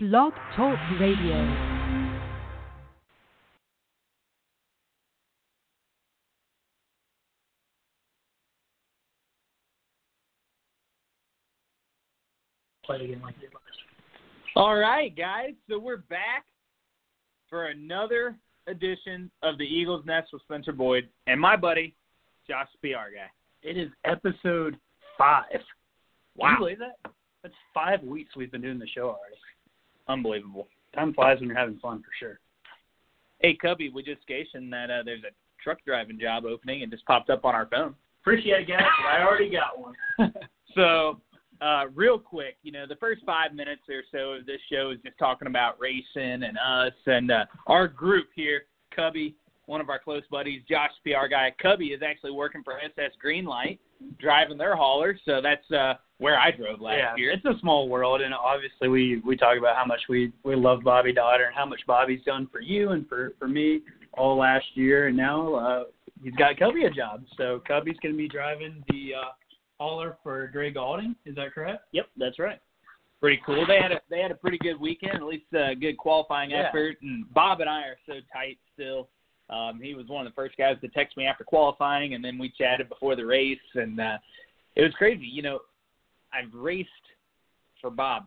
Blog Talk Radio. play again like you did last. All right, guys. So we're back for another edition of the Eagles Nest with Spencer Boyd and my buddy Josh PR guy. It is episode five. Can Wow. you believe that? That's five weeks we've been doing the show already. Unbelievable. Time flies when you're having fun for sure. Hey, Cubby, we just station that uh, there's a truck driving job opening and just popped up on our phone. Appreciate it, guys. I already got one. So, uh, real quick, you know, the first five minutes or so of this show is just talking about racing and us and uh, our group here. Cubby, one of our close buddies, Josh, PR guy. Cubby is actually working for SS Greenlight, driving their hauler. So that's uh, where I drove last yeah, year. it's a small world, and obviously we we talk about how much we we love Bobby Dotter and how much Bobby's done for you and for for me all last year, and now uh, he's got Cubby a job. So Cubby's going to be driving the uh, hauler for Gray Gaulding. Is that correct? Yep, that's right. Pretty cool. They had a they had a pretty good weekend, at least a good qualifying Yeah. effort. And Bob and I are so tight still. Um, he was one of the first guys to text me after qualifying, and then we chatted before the race, and uh, it was crazy. You know, I've raced for Bob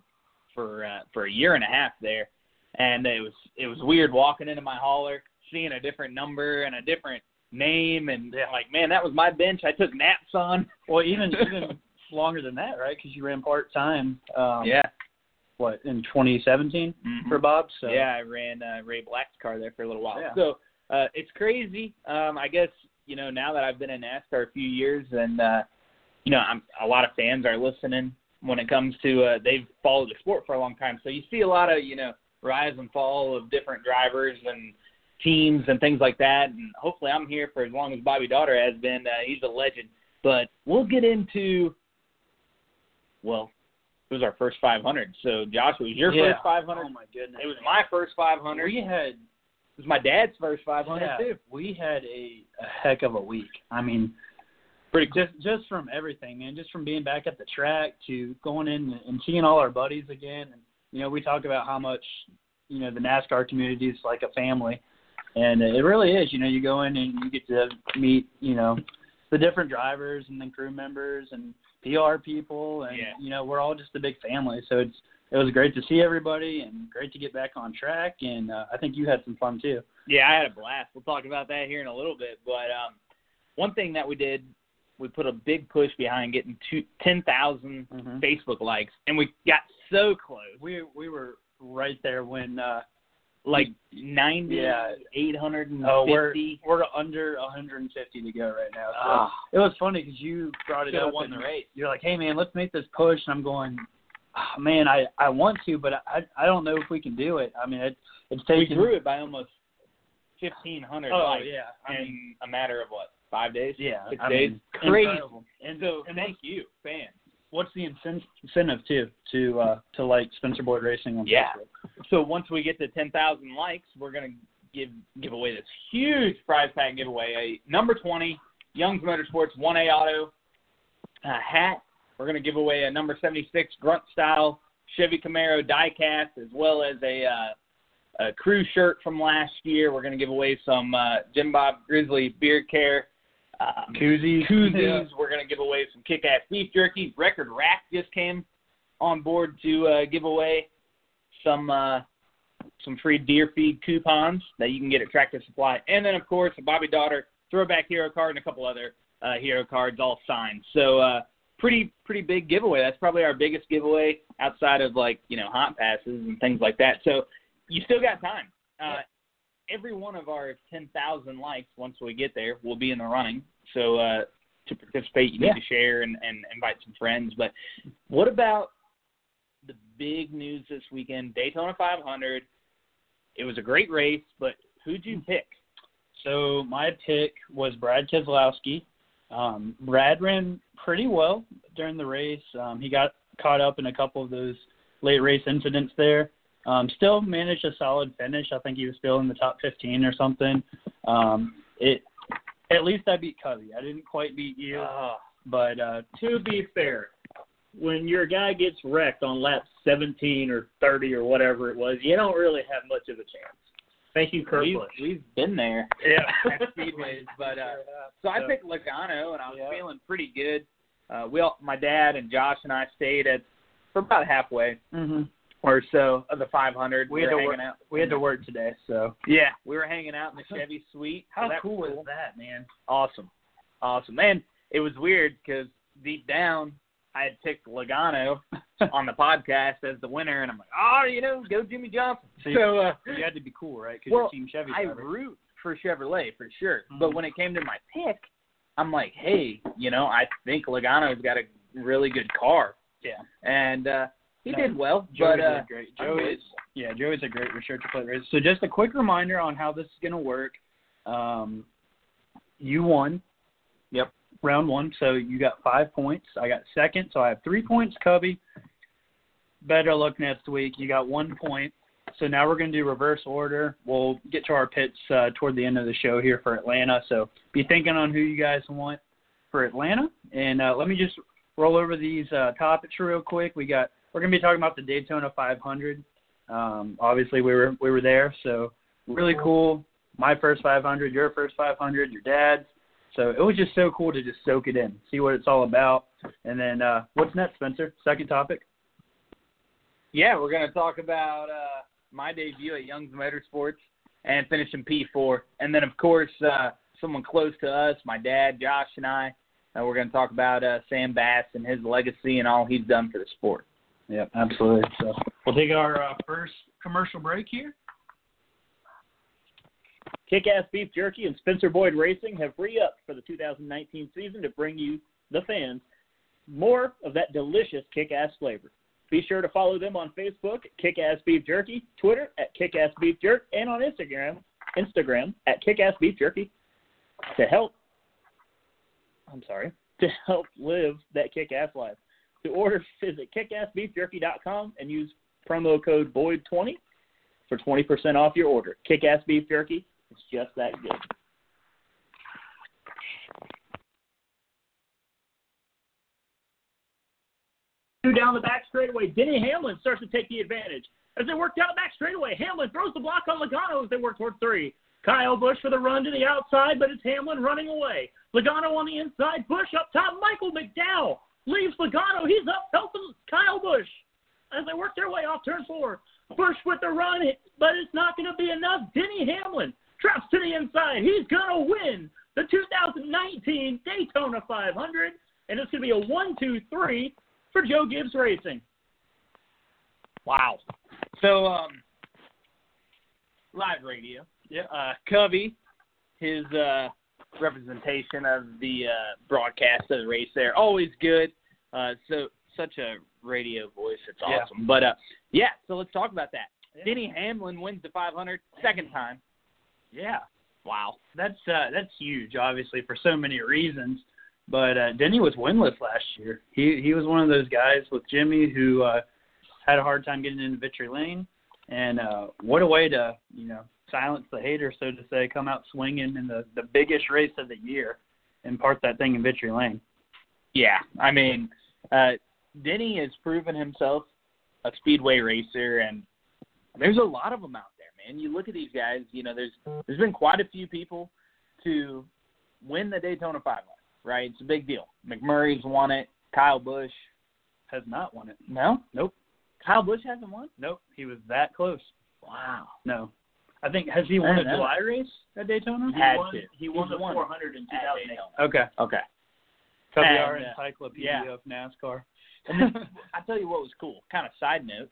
for uh, for a year and a half there, and it was it was weird walking into my hauler, seeing a different number and a different name, and like, man, that was my bench. I took naps on. Well, even even longer than that, right? Because you ran part time. Um, yeah. What in 2017 Mhm. for Bob? So Yeah, I ran uh, Ray Black's car there for a little while. Yeah. So uh, it's crazy. Um, I guess you know now that I've been in NASCAR a few years, and uh, you know, I'm a lot of fans are listening when it comes to uh, they've followed the sport for a long time. So you see a lot of you know rise and fall of different drivers and teams and things like that. And hopefully, I'm here for as long as Bobby Dotter has been. Uh, he's a legend. But we'll get into well. It was our first 500. So, Josh, it was your Yeah. first 500. Oh my goodness. It was my first 500. We had was my dad's first 500 yeah, too. we had a, a heck of a week. I mean, Pretty cool. just just from everything, man. Just from being back at the track to going in and seeing all our buddies again. And you know, we talk about how much you know the NASCAR community is like a family, and it really is. You know, you go in and you get to meet you know the different drivers and then crew members and PR people, and Yeah. you know we're all just a big family. So it's it was great to see everybody and great to get back on track. And uh, I think you had some fun too. Yeah, I had a blast. We'll talk about that here in a little bit. But um, one thing that we did, we put a big push behind getting two, 10,000 Mhm. Facebook likes, and we got so close. We we were right there when uh Like 90, Yeah. 850. oh we're we're under 150 to go right now. So Ah. it was funny because you brought it Should've up won the race. You're like, hey man, let's make this push, and I'm going, oh, man, I I want to, but I I don't know if we can do it. I mean, it it's we taking. grew it by almost 1,500 Oh likes yeah, I in mean, a matter of what, five days? yeah, Six I days? mean, Crazy. incredible. And so, and thank you, fans. what's the incentive too to uh to like Spencer Boyd Racing on Yeah. Facebook? So once we get to 10,000 likes, we're gonna give give away this huge prize pack giveaway. A number 20 Young's Motorsports 1A Auto uh, hat. We're gonna give away a number 76 Grunt Style Chevy Camaro diecast, as well as a uh, a crew shirt from last year. We're gonna give away some uh, Jim Bob Grizzly Beard Care. Um, Koozies. koozies. We're going to give away some kick-ass beef jerky. Record Rack just came on board to uh, give away some uh, some free deer feed coupons that you can get at Tractor Supply, and then of course a Bobby Dotter throwback hero card and a couple other uh, hero cards all signed. So uh, pretty pretty big giveaway. That's probably our biggest giveaway outside of like you know hot passes and things like that. So you still got time. Uh, every one of our 10,000 likes, once we get there, will be in the running. So uh, to participate, you need Yeah. to share and, and invite some friends. But what about the big news this weekend? Daytona 500. It was a great race, but who'd you pick? So my pick was Brad Keselowski. Um, Brad ran pretty well during the race. Um, he got caught up in a couple of those late race incidents there. Um, still managed a solid finish. I think he was still in the top 15 or something. Um, it at least I beat Covey. I didn't quite beat you, Uh, but uh, to be fair, when your guy gets wrecked on lap 17 or 30 or whatever it was, you don't really have much of a chance. Thank you, Kurt we've, Busch. we've been there Yeah. at speedways, but uh, so I picked Logano, and I was Yeah. feeling pretty good. Uh, we all, my dad and Josh and I stayed at for about halfway Mm-hmm. or so of the 500. We had to work. out. We had to work today, so Yeah, we were hanging out in the Chevy Suite. how that cool was is that, man? Awesome, awesome. And it was weird because deep down, I had picked Logano on the podcast as the winner, and I'm like, oh, you know, go Jimmie Johnson. So you- So uh, You had to be cool, right? Because Well, you're Team Chevy I driver. root for Chevrolet for sure. But Mhm. when it came to my pick, I'm like, hey, you know, I think Logano's got a really good car, yeah. and uh, he No, did well. Joey but uh, did great. Joey is yeah, Joey's a great restrictor plate racer. So just a quick reminder on how this is going to work. Um, you won. Yep. Round one, so you got five points. I got second, so I have three points. Cubby. Better luck next week. You got one point. So now we're going to do reverse order. We'll get to our pits uh, toward the end of the show here for Atlanta. So be thinking on who you guys want for Atlanta. And uh, let me just roll over these uh, topics real quick. We got we're going to be talking about the Daytona 500. Um, obviously, we were we were there, so really cool. My first 500, your first 500, your dad's. So it was just so cool to just soak it in, see what it's all about. And then uh, what's next, Spencer? Second topic. yeah, we're going to talk about uh, my debut at Young's Motorsports and finishing P4, and then of course uh, someone close to us, my dad, Josh, and I. Uh, we're going to talk about uh, Sam Bass and his legacy and all he's done for the sport. Yep, absolutely. So we'll take our uh, first commercial break here. Kick Ass Beef Jerky and Spencer Boyd Racing have re upped for the 2019 season to bring you, the fans, more of that delicious kick ass flavor. Be sure to follow them on Facebook Kick Ass Beef Jerky, Twitter at Kick Ass Beef Jerk, and on Instagram, Instagram at Kick Ass Beef Jerky to help. I'm sorry, to help live that kick ass life. To order, visit kickassbeefjerky.com and use promo code Boyd20 for 20% off your order. Kick Ass Beef Jerky, it's just that good. Two down the back straightaway, Denny Hamlin starts to take the advantage. As they work down the back straightaway, Hamlin throws the block on Logano as they work toward three. Kyle Busch for the run to the outside, but it's Hamlin running away. Logano on the inside, Busch up top. Michael McDowell leaves Logano. He's up helping Kyle Busch as they work their way off turn four. Busch with the run, but it's not going to be enough. Denny Hamlin drops to the inside. He's going to win the 2019 Daytona 500, and it's going to be a one-two-three for Joe Gibbs Racing. Wow. So, um, live radio. Yeah. Uh, Covey, his uh, representation of the uh, broadcast of the race there, always good. Uh, so such a radio voice, it's Yeah. awesome. But uh, yeah, so let's talk about that. Yeah. Denny Hamlin wins the 500 second time. Yeah. Wow. That's uh, that's huge, obviously, for so many reasons. But uh, Denny was winless last year. He he was one of those guys with Jimmy who uh, had a hard time getting into victory lane, and uh, what a way to you know silence the hater, so to say, come out swinging in the the biggest race of the year, and park that thing in victory lane. Yeah, I mean, uh, Denny has proven himself a speedway racer, and there's a lot of them out man. You look at these guys. You know, there's there's been quite a few people to win the Daytona 500, right? It's a big deal. McMurray's won it. Kyle Busch, Has not won it. no, Nope. Kyle Busch hasn't won. Nope. He was that close. Wow. No. I think has he won a don't know. July race at Daytona? Had won, to. He won He's the won 400 in At 2008. Daytona. Okay. Okay. Cubby And, our uh, encyclopedia yeah. of NASCAR. And then I tell you what was cool. Kind of side note.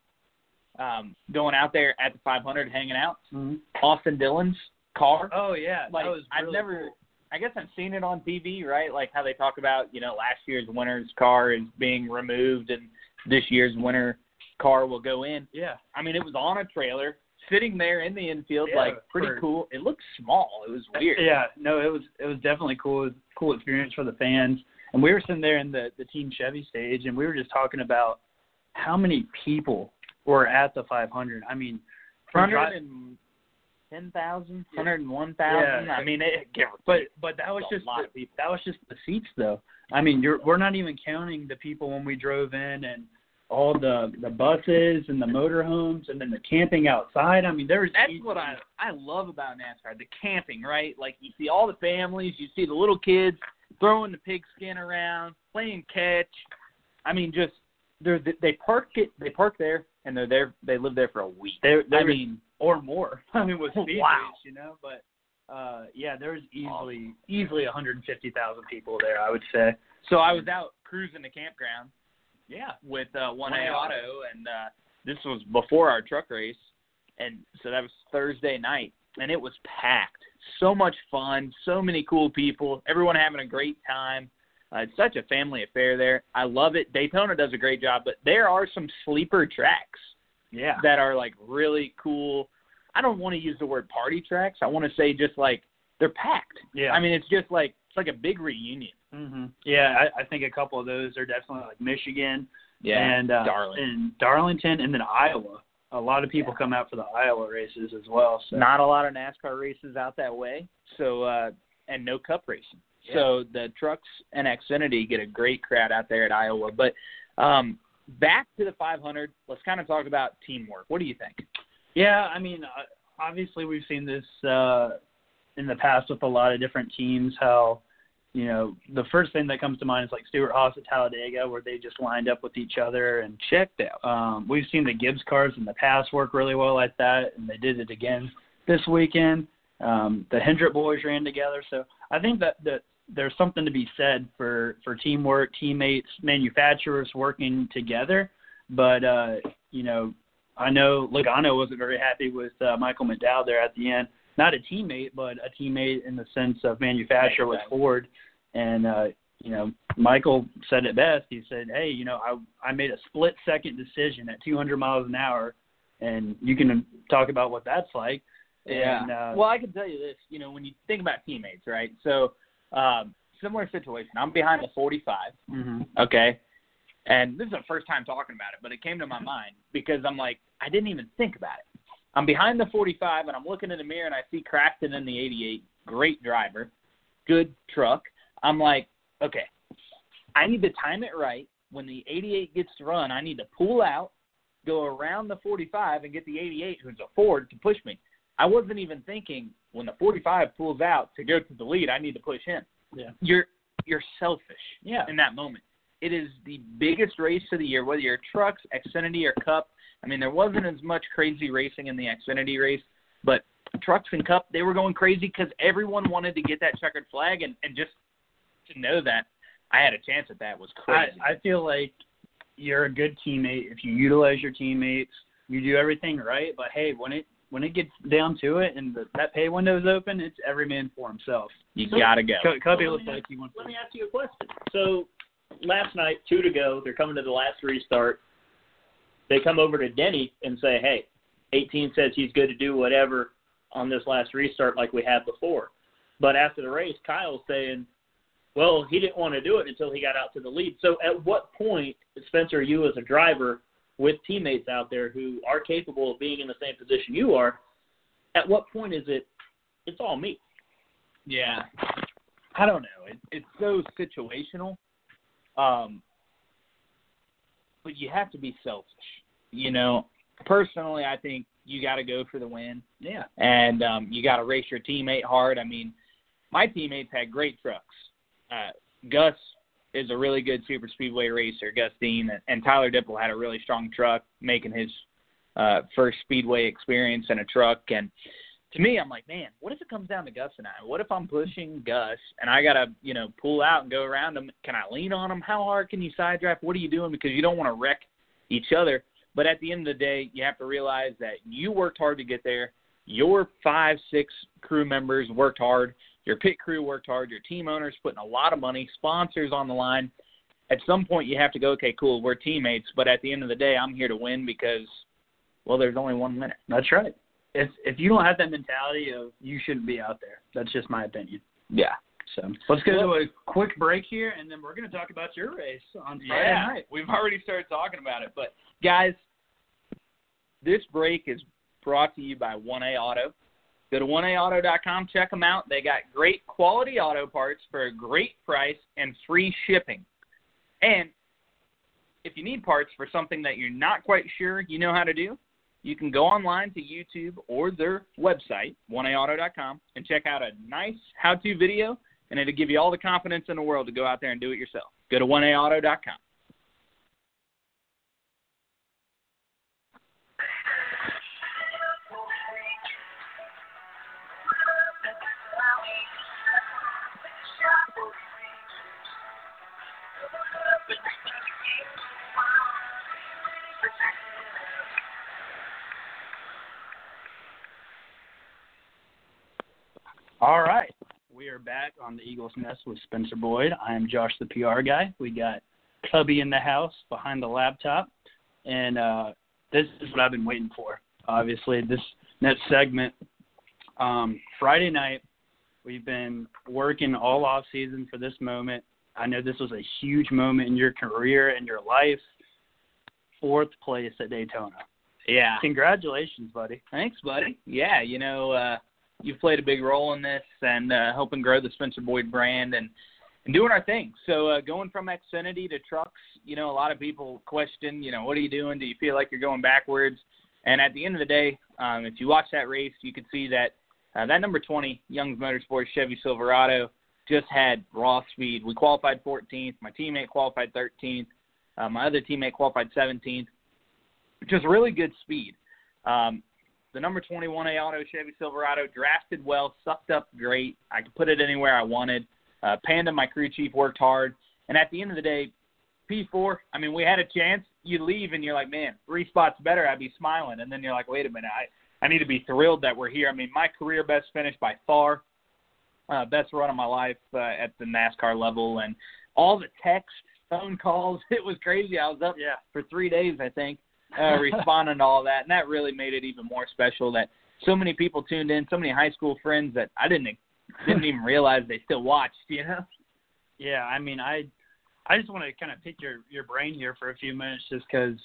Um, going out there at the 500, hanging out. mm-hmm. Austin Dillon's car. Oh yeah, like was I've never cool. I guess I've seen it on TV, right? Like how they talk about, you know, last year's winner's car is being removed and this year's winner car will go in. Yeah. I mean, it was on a trailer, sitting there in the infield, Yeah, like pretty for- cool. It looked small. It was weird. Yeah, no, it was it was definitely cool. It was a cool experience for the fans. And we were sitting there in the the Team Chevy stage, and we were just talking about how many people were at the 500. I mean, from dri- 110,000, 101,000. Yeah. I mean, it, but but that was just the, that was just the seats though. I mean, you're we're not even counting the people when we drove in and all the the buses and the motorhomes and then the camping outside. I mean, there's That's what I I love about NASCAR, the camping, right? Like you see all the families, you see the little kids throwing the pigskin around, playing catch. I mean, just they're they park it they park there and they're there they live there for a week. There, I mean, or more. I mean, with speed Wow. you know, but uh, yeah, there's easily easily 150,000 people there. I would say. so I was out cruising the campground Yeah. with uh, one A 1A Auto, Auto. and uh, this was before our truck race, and so that was Thursday night, and it was packed. So much fun, so many cool people, everyone having a great time. Uh, it's such a family affair there. I love it. Daytona does a great job, but there are some sleeper tracks Yeah. that are like really cool. I don't want to use the word party tracks. I want to say just like they're packed. Yeah. I mean, it's just like it's like a big reunion. hmm Yeah, I, I think a couple of those are definitely like Michigan and uh, Darlington. and Darlington, and then Iowa. A lot of people come out for the Iowa races as well. So. not a lot of NASCAR races out that way. So uh and no cup racing. So the trucks and Xfinity get a great crowd out there at Iowa. But um back to the 500, let's kind of talk about teamwork. What do you think? Yeah, I mean, uh, obviously we've seen this uh, in the past with a lot of different teams. How you know the first thing that comes to mind is like Stewart-Haas at Talladega, where they just lined up with each other and Checked out. Um, we've seen the Gibbs cars in the past work really well like that, and they did it again this weekend. Um, the Hendrick boys ran together, so I think that that there's something to be said for for teamwork, teammates, manufacturers working together. But uh, you know, I know Logano wasn't very happy with uh, Michael McDowell there at the end. Not a teammate, but a teammate in the sense of manufacturer with Ford. And uh, you know, Michael said it best. He said, "Hey, you know, I I made a split second decision at 200 miles an hour, and you can talk about what that's like." And, uh, well, I can tell you this. You know, when you think about teammates, right? So, um, similar situation. I'm behind the 45. mhm. Okay. And this is the first time talking about it, but it came to my mind because I'm like, I didn't even think about it. I'm behind the 45 and I'm looking in the mirror and I see Crafton in the 88. Great driver, good truck. I'm like, okay, I need to time it right. When the 88 gets to run, I need to pull out, go around the 45, and get the 88, who's a Ford, to push me. I wasn't even thinking when the 45 pulls out to go to the lead, I need to push him. Yeah. You're you're selfish Yeah. in that moment. It is the biggest race of the year, whether you're trucks, Xfinity, or Cup. I mean, there wasn't as much crazy racing in the Xfinity race, but trucks and Cup, they were going crazy because everyone wanted to get that checkered flag, and, and just to know that I had a chance at that was I, crazy. I feel like you're a good teammate if you utilize your teammates. You do everything right, but hey, when it when it gets down to it and the, that pay window is open, it's every man for himself. you gotta go. Co- Cubby Well, looks let me like he wants Let me ask you a question. So last night, two to go, they're coming to the last restart. They come over to Denny and say, "Hey, 18 says he's good to do whatever on this last restart like we had before." But after the race, Kyle's saying, "Well, he didn't want to do it until he got out to the lead." So at what point, Spencer, you as a driver with teammates out there who are capable of being in the same position you are, at what point is it? It's all me. Yeah. I don't know. It, it's so situational. Um, but you have to be selfish. You know, personally, I think you got to go for the win, Yeah. and um, you got to race your teammate hard. I mean, my teammates had great trucks. Uh, Gus is a really good super speedway racer, Gus Dean, and, and Tyler Dippel had a really strong truck, making his uh, first speedway experience in a truck. And to me, I'm like, man, what if it comes down to Gus and I? What if I'm pushing Gus and I gotta, you know, pull out and go around him? Can I lean on him? How hard can you side draft? What are you doing? Because you don't want to wreck each other. But at the end of the day, you have to realize that you worked hard to get there. Your five, six crew members worked hard. Your pit crew worked hard. Your team owners putting a lot of money, sponsors on the line. At some point, you have to go, okay, cool, we're teammates. But at the end of the day, I'm here to win because, well, there's only one winner. That's right. If if you don't have that mentality of you shouldn't be out there, that's just my opinion. Yeah. So let's go to a quick break here, and then we're going to talk about your race on Friday Yeah, night. we've already started talking about it. But guys, this break is brought to you by 1A Auto. Go to 1aauto.com, check them out. They got great quality auto parts for a great price and free shipping. And if you need parts for something that you're not quite sure you know how to do, you can go online to YouTube or their website, 1aauto.com, and check out a nice how to video, and it'll give you all the confidence in the world to go out there and do it yourself. Go to 1aauto.com. All right. We are back on the Eagles Nest with Spencer Boyd. I am Josh, the PR guy. We got Cubby in the house behind the laptop. And uh, this is what I've been waiting for. Obviously, this next segment. Um, Friday night, we've been working all off season for this moment. I know this was a huge moment in your career and your life. Fourth place at Daytona. Yeah. Congratulations, buddy. Thanks, buddy. Yeah, you know, uh, you've played a big role in this and uh, helping grow the Spencer Boyd brand and and doing our thing. So uh, going from Xfinity to trucks, you know, a lot of people question, you know, what are you doing? Do you feel like you're going backwards? And at the end of the day, um, if you watch that race, you could see that uh, that number 20 Young's Motorsports Chevy Silverado just had raw speed. We qualified 14th. My teammate qualified 13th. Uh, my other teammate qualified 17th. Just really good speed. Um, the number 21A Auto Chevy Silverado drafted well, sucked up great. I could put it anywhere I wanted. Uh, Panda, my crew chief, worked hard. And at the end of the day, P4, I mean, we had a chance. You leave and you're like, man, three spots better. I'd be smiling. And then you're like, wait a minute, I, I need to be thrilled that we're here. I mean, my career best finish by far, uh, best run of my life uh, at the NASCAR level. And all the texts, phone calls, it was crazy. I was up Yeah. for three days, I think, uh, responding to all that, and that really made it even more special. That so many people tuned in, so many high school friends that I didn't didn't even realize they still watched. You know? Yeah, I mean, I I just want to kind of pick your your brain here for a few minutes, just because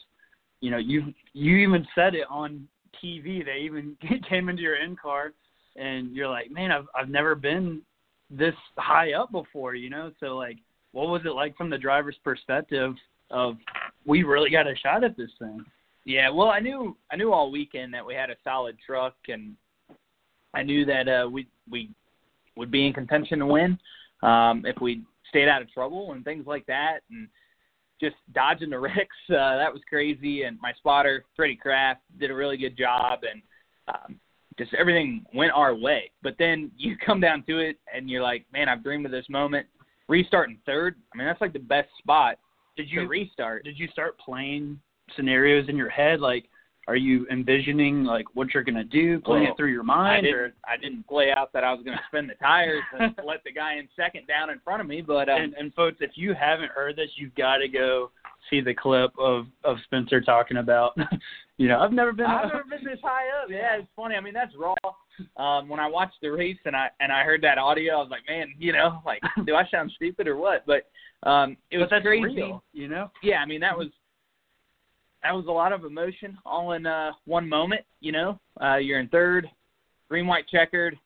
you know you you even said it on TV. They even came into your in car, and you're like, man, I've I've never been this high up before. You know, so like, what was it like from the driver's perspective of we really got a shot at this thing? Yeah. Well, I knew I knew all weekend that we had a solid truck, and I knew that uh, we we would be in contention to win um, if we stayed out of trouble and things like that, and just dodging the wrecks. Uh, that was crazy. And my spotter, Freddie Kraft, did a really good job, and um, just everything went our way. But then you come down to it, and you're like, man, I've dreamed of this moment. Restarting third, I mean, that's like the best spot Did you restart. did you start playing scenarios in your head? Like, are you envisioning like what you're gonna do, playing Well, it through your I mind, didn't. or I didn't play out that I was going to spin the tires and let the guy in second down in front of me. But um, and, and folks, if you haven't heard this, you've got to go see the clip of of Spencer talking about. you know, I've never been. I've never been this high up. Yeah, it's funny. I mean, that's raw. Um, when I watched the race and I and I heard that audio, I was like, man, you know, like, do I sound stupid or what? But um, it was crazy. real, you know. Yeah, I mean, that was that was a lot of emotion all in uh, one moment. You know, uh, you're in third, green white checkered.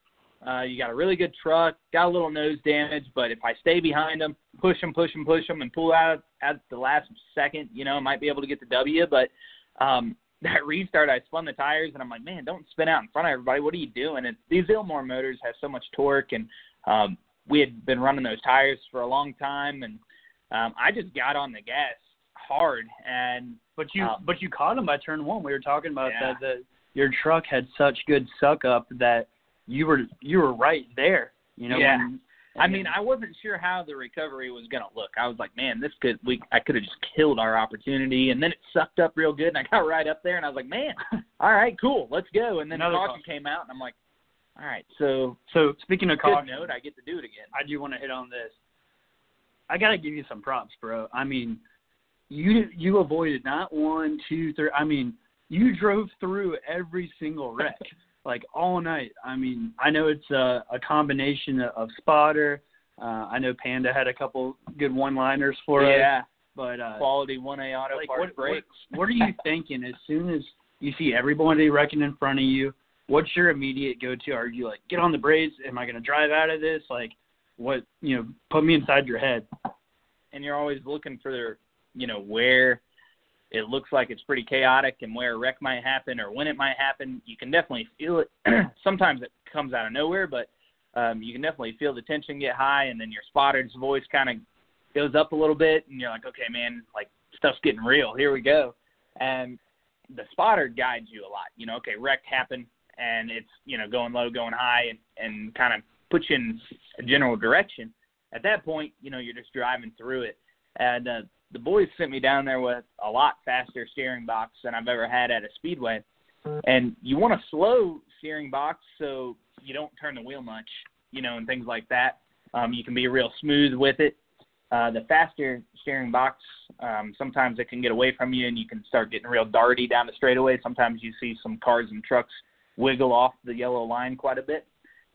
Uh, you got a really good truck, got a little nose damage, but if I stay behind them, push them, push them, push them, and pull out at the last second, you know, I might be able to get the W. But um, that restart, I spun the tires, and I'm like, man, don't spin out in front of everybody. What are you doing? And these Ilmor motors have so much torque, and um, we had been running those tires for a long time, and um, I just got on the gas hard, and But you Um, but you caught him by turn one. We were talking about Yeah. that that your truck had such good suck up that you were you were right there. You know. Yeah. when- I mean, I wasn't sure how the recovery was going to look. I was like, man, this could we I could have just killed our opportunity, and then it sucked up real good, and I got right up there, and I was like, man, all right, cool, let's go. And then Another the caution came out, and I'm like, all right, so so speaking of good caution, note, I get to do it again. I do want to hit on this. I gotta give you some props, bro. I mean, you you avoided not one, two, three. I mean, you drove through every single wreck, like all night. I mean, I know it's a, a combination of spotter. Uh, I know Panda had a couple good one-liners for us, yeah, but uh, quality one A auto like parts what, what what are you thinking as soon as you see everybody wrecking in front of you? What's your immediate go-to? Are you like, get on the braids? Am I going to drive out of this? Like, what you know? Put me inside your head. And you're always looking for, you know, where it looks like it's pretty chaotic and where a wreck might happen or when it might happen. You can definitely feel it. Sometimes it comes out of nowhere, but um, you can definitely feel the tension get high, and then your spotter's voice kind of goes up a little bit, and you're like, okay, man, like stuff's getting real. Here we go. And the spotter guides you a lot. You know, okay, wreck happened, and it's you know going low, going high, and and kind of puts you in a general direction. At that point, you know, you're just driving through it. And uh, the boys sent me down there with a lot faster steering box than I've ever had at a speedway. And you want a slow steering box so you don't turn the wheel much, you know, and things like that. Um, you can be real smooth with it. Uh, the faster steering box, um, sometimes it can get away from you and you can start getting real darty down the straightaway. Sometimes you see some cars and trucks wiggle off the yellow line quite a bit.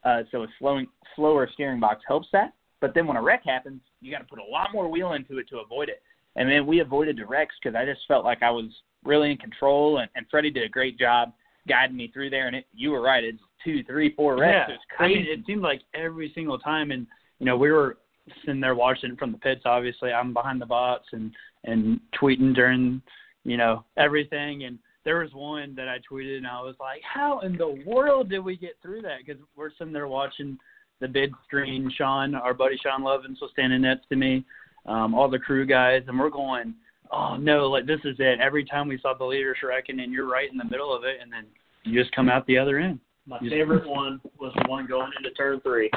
Uh, so a slowing, slower steering box helps that. But then when a wreck happens, you got to put a lot more wheel into it to avoid it. And then we avoided the wrecks because I just felt like I was really in control, and, and Freddie did a great job guiding me through there. And it, you were right; it's two, three, four wrecks. Yeah, It's crazy. I mean, it seemed like every single time, and you know, we were sitting there watching from the pits. Obviously, I'm behind the box and and tweeting during, you know, everything. And there was one that I tweeted, and I was like, "How in the world did we get through that?" Because we're sitting there watching the bid screen. Sean, our buddy Sean Lovins, was standing next to me. Um, all the crew guys, and we're going, "Oh no! Like this is it." Every time we saw the leaders wrecking, and you're right in the middle of it, and then you just come out the other end. My favorite one was the one going into turn three,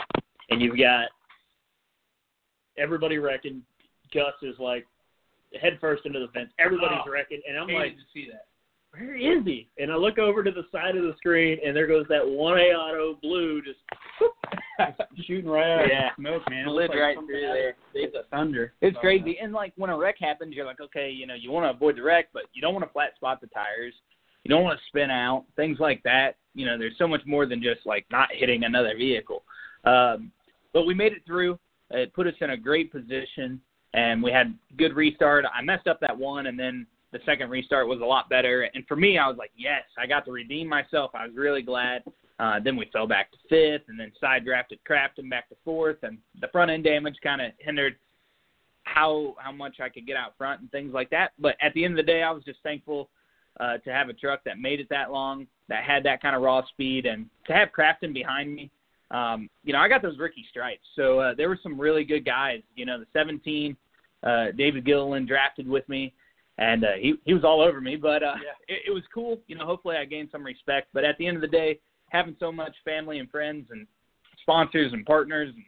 and you've got everybody wrecking. Gus is like head first into the fence. Everybody's Oh, wrecking, and I'm like, to see that. Where is he? And I look over to the side of the screen, and there goes that one A auto blue just shooting right out Yeah. of the smoke, man. It Slid like right through there. It's a Thunder. It's So, crazy. And like when a wreck happens, you're like, okay, you know, you want to avoid the wreck, but you don't want to flat spot the tires. You don't want to spin out, things like that. You know, there's so much more than just like not hitting another vehicle. Um, but we made it through. It put us in a great position, and we had good restart. I messed up that one, and then the second restart was a lot better. And for me, I was like, yes, I got to redeem myself. I was really glad. Uh, then we fell back to fifth, and then side drafted Crafton back to fourth, and the front end damage kind of hindered how how much I could get out front and things like that. But at the end of the day, I was just thankful uh, to have a truck that made it that long, that had that kind of raw speed, and to have Crafton behind me. Um, you know, I got those rookie stripes, so uh, there were some really good guys. You know, the 17, uh, David Gilliland drafted with me, and uh, he he was all over me. But uh, Yeah. it, it was cool. You know, hopefully I gained some respect. But at the end of the day, having so much family and friends and sponsors and partners and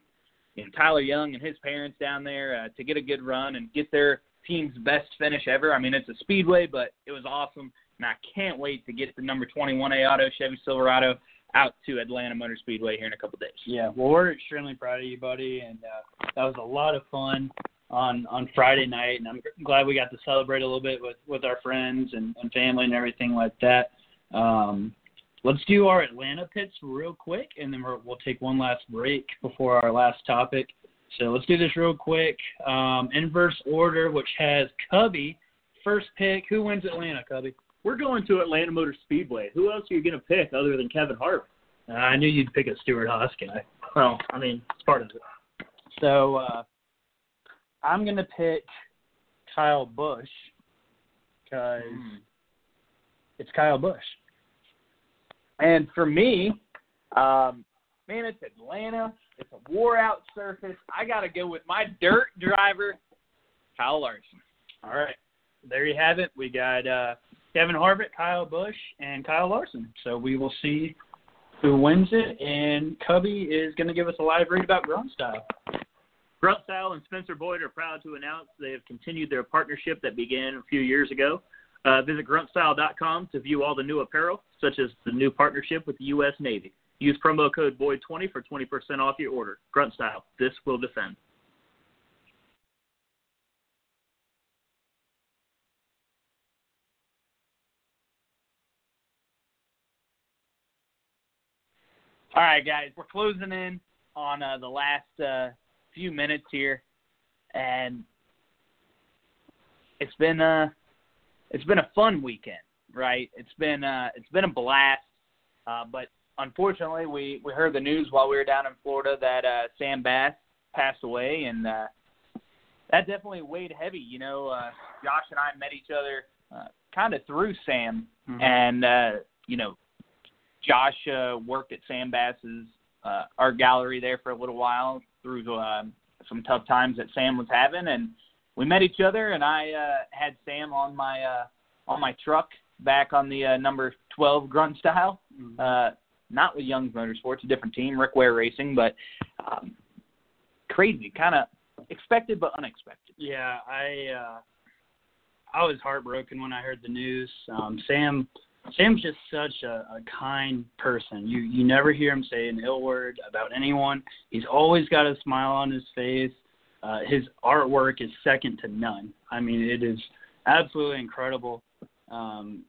know, Tyler Young and his parents down there uh, to get a good run and get their team's best finish ever. I mean, it's a speedway, but it was awesome, and I can't wait to get the number 21A Auto Chevy Silverado out to Atlanta Motor Speedway here in a couple days. Yeah, well, we're extremely proud of you, buddy, and uh, that was a lot of fun on on Friday night, and I'm glad we got to celebrate a little bit with with our friends and, and family and everything like that. Um, let's do our Atlanta pits real quick, and then we're, we'll take one last break before our last topic. So let's do this real quick. Um, inverse order, which has Cubby first pick. Who wins Atlanta, Cubby? we're going to Atlanta Motor Speedway. Who else are you going to pick other than Kevin Hart? Uh, I knew you'd pick a Stewart-Haas guy. Well, I mean, it's part of it. So uh, I'm gonna pick Kyle Busch because it's Kyle Busch. And for me, um, man, it's Atlanta. It's a wore out surface. I got to go with my dirt driver, Kyle Larson. All right, there you have it. We got uh, Kevin Harvick, Kyle Busch, and Kyle Larson. So we will see who wins it. And Cubby is going to give us a live read about Grunt Style. Grunt Style and Spencer Boyd are proud to announce they have continued their partnership that began a few years ago. Uh, visit gruntstyle.com to view all the new apparel, such as the new partnership with the U.S. Navy. Use promo code BOYD20 for 20% off your order. Grunt Style, this will defend. All right, guys, we're closing in on uh, the last uh, few minutes here, and it's been uh, it's been a fun weekend, right? It's been uh, it's been a blast, uh, but unfortunately, we we heard the news while we were down in Florida that uh, Sam Bass passed away, and uh, that definitely weighed heavy. You know, uh, Josh and I met each other uh, kind of through Sam, Mhm. and uh, you know, Josh uh, worked at Sam Bass's uh, art gallery there for a little while through uh, some tough times that Sam was having, and we met each other. And I uh, had Sam on my uh, on my truck back on the uh, number 12 Grunt style. Mhm. Uh, not with Young's Motorsports, a different team, Rick Ware Racing, but um, crazy, kind of expected but unexpected. Yeah, I uh I was heartbroken when I heard the news. Um Sam Sam's just such a, a kind person. You you never hear him say an ill word about anyone. He's always got a smile on his face. Uh his artwork is second to none. I mean, it is absolutely incredible. Um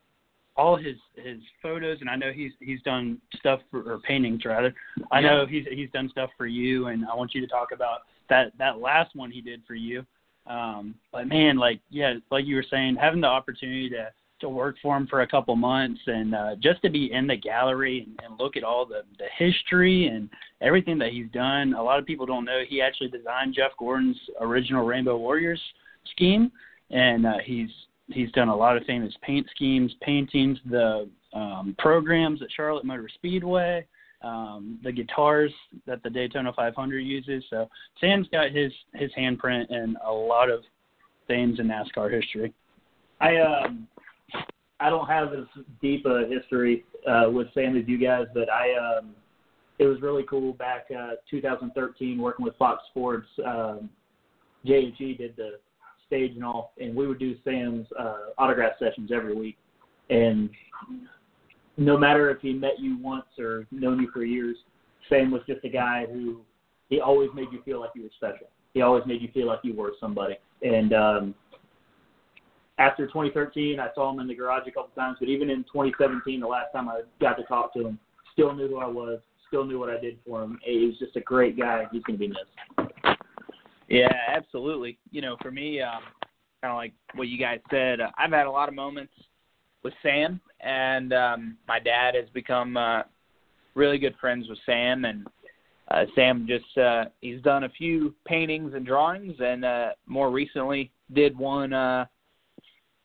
all his his photos and I know he's he's done stuff for or paintings rather. I know he's he's done stuff for you and I want you to talk about that that last one he did for you. Um, but man, like yeah, like you were saying, having the opportunity to to work for him for a couple months and uh, just to be in the gallery and, and look at all the the history and everything that he's done. A lot of people don't know he actually designed Jeff Gordon's original Rainbow Warriors scheme, and uh, he's he's done a lot of famous paint schemes, paintings, the um, programs at Charlotte Motor Speedway um, the guitars that the Daytona 500 uses. So Sam's got his his handprint in a lot of things in NASCAR history. I um I don't have as deep a history uh, with Sam as you guys, but I um it was really cool back uh, 2013 working with Fox Sports. Um, JHE did the stage and all, and we would do Sam's uh, autograph sessions every week. And no matter if he met you once or known you for years, Sam was just a guy who he always made you feel like you were special. He always made you feel like you were somebody. And um, after 2013, I saw him in the garage a couple times, but even in 2017, the last time I got to talk to him, still knew who I was, still knew what I did for him. He was just a great guy. He's going to be missed. Yeah, absolutely. You know, for me, um, kind of like what you guys said, uh, I've had a lot of moments with Sam, and um, my dad has become uh, really good friends with Sam, and uh, Sam just uh, he's done a few paintings and drawings, and uh, more recently did one uh,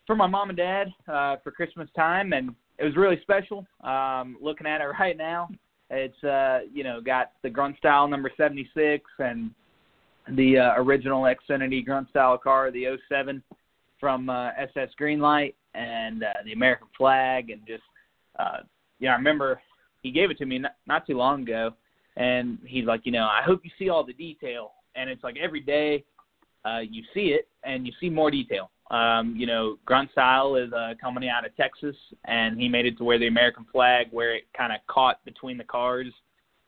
for my mom and dad uh, for Christmas time, and it was really special. Um, looking at it right now, it's uh, you know got the grunt style number 76 and the uh, original Xfinity grunt style car, the 07 from uh, SS Greenlight, and uh, the American flag, and just uh, you know, I remember he gave it to me not, not too long ago, and he's like, you know, I hope you see all the detail, and it's like every day uh, you see it and you see more detail. Um, you know, grunt style is a company out of Texas, and he made it to where the American flag, where it kind of caught between the cars,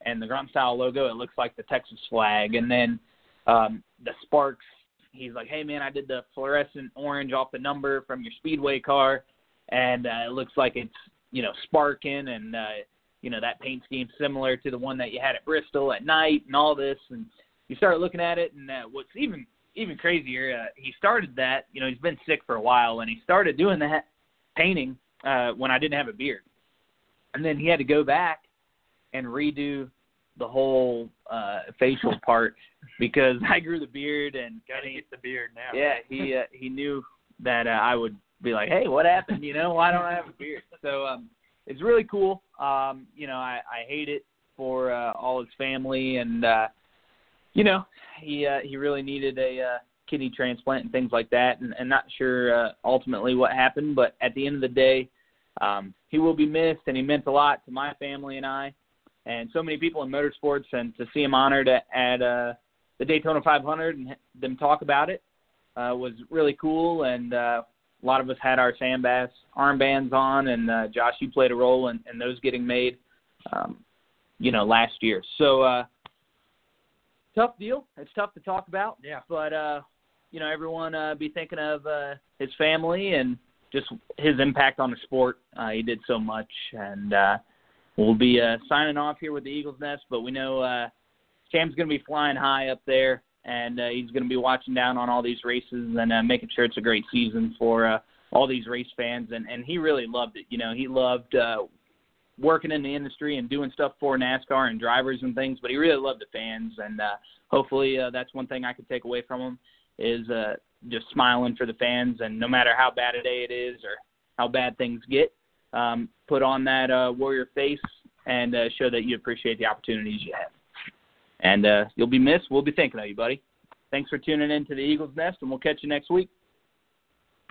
and the grunt style logo, it looks like the Texas flag, and then um, the sparks. He's like, hey man, I did the fluorescent orange off the number from your speedway car, and uh, it looks like it's you know sparking, and uh, you know that paint scheme similar to the one that you had at Bristol at night, and all this, and you start looking at it, and uh, what's even even crazier, uh, he started that. You know, he's been sick for a while, and he started doing that painting uh, when I didn't have a beard, and then he had to go back and redo the whole uh facial part because I grew the beard and Got to he, get the beard now. yeah he uh, he knew that uh, I would be like hey what happened you know why don't I have a beard so um it's really cool um you know I I hate it for uh, all his family and uh you know he uh, he really needed a uh, kidney transplant and things like that and, and not sure uh, ultimately what happened but at the end of the day um he will be missed and he meant a lot to my family and I and so many people in motorsports, and to see him honored at, at uh, the Daytona 500 and them talk about it uh, was really cool. And uh, a lot of us had our Sam Bass armbands on, and uh, Josh, you played a role in, in those getting made, um, you know, last year. So uh, tough deal. It's tough to talk about. Yeah. But uh, you know, everyone uh, be thinking of uh, his family and just his impact on the sport. Uh, he did so much, and uh, we'll be uh, signing off here with the Eagles Nest. But we know uh, Sam's going to be flying high up there, and uh, he's going to be watching down on all these races and uh, making sure it's a great season for uh, all these race fans. And and he really loved it. You know, he loved uh, working in the industry and doing stuff for NASCAR and drivers and things, but he really loved the fans, and uh, hopefully uh, that's one thing I could take away from him is uh, just smiling for the fans, and no matter how bad a day it is or how bad things get, um, put on that uh, warrior face and uh, show that you appreciate the opportunities you have. And uh, you'll be missed. We'll be thinking of you, buddy. Thanks for tuning in to the Eagles Nest, and we'll catch you next week.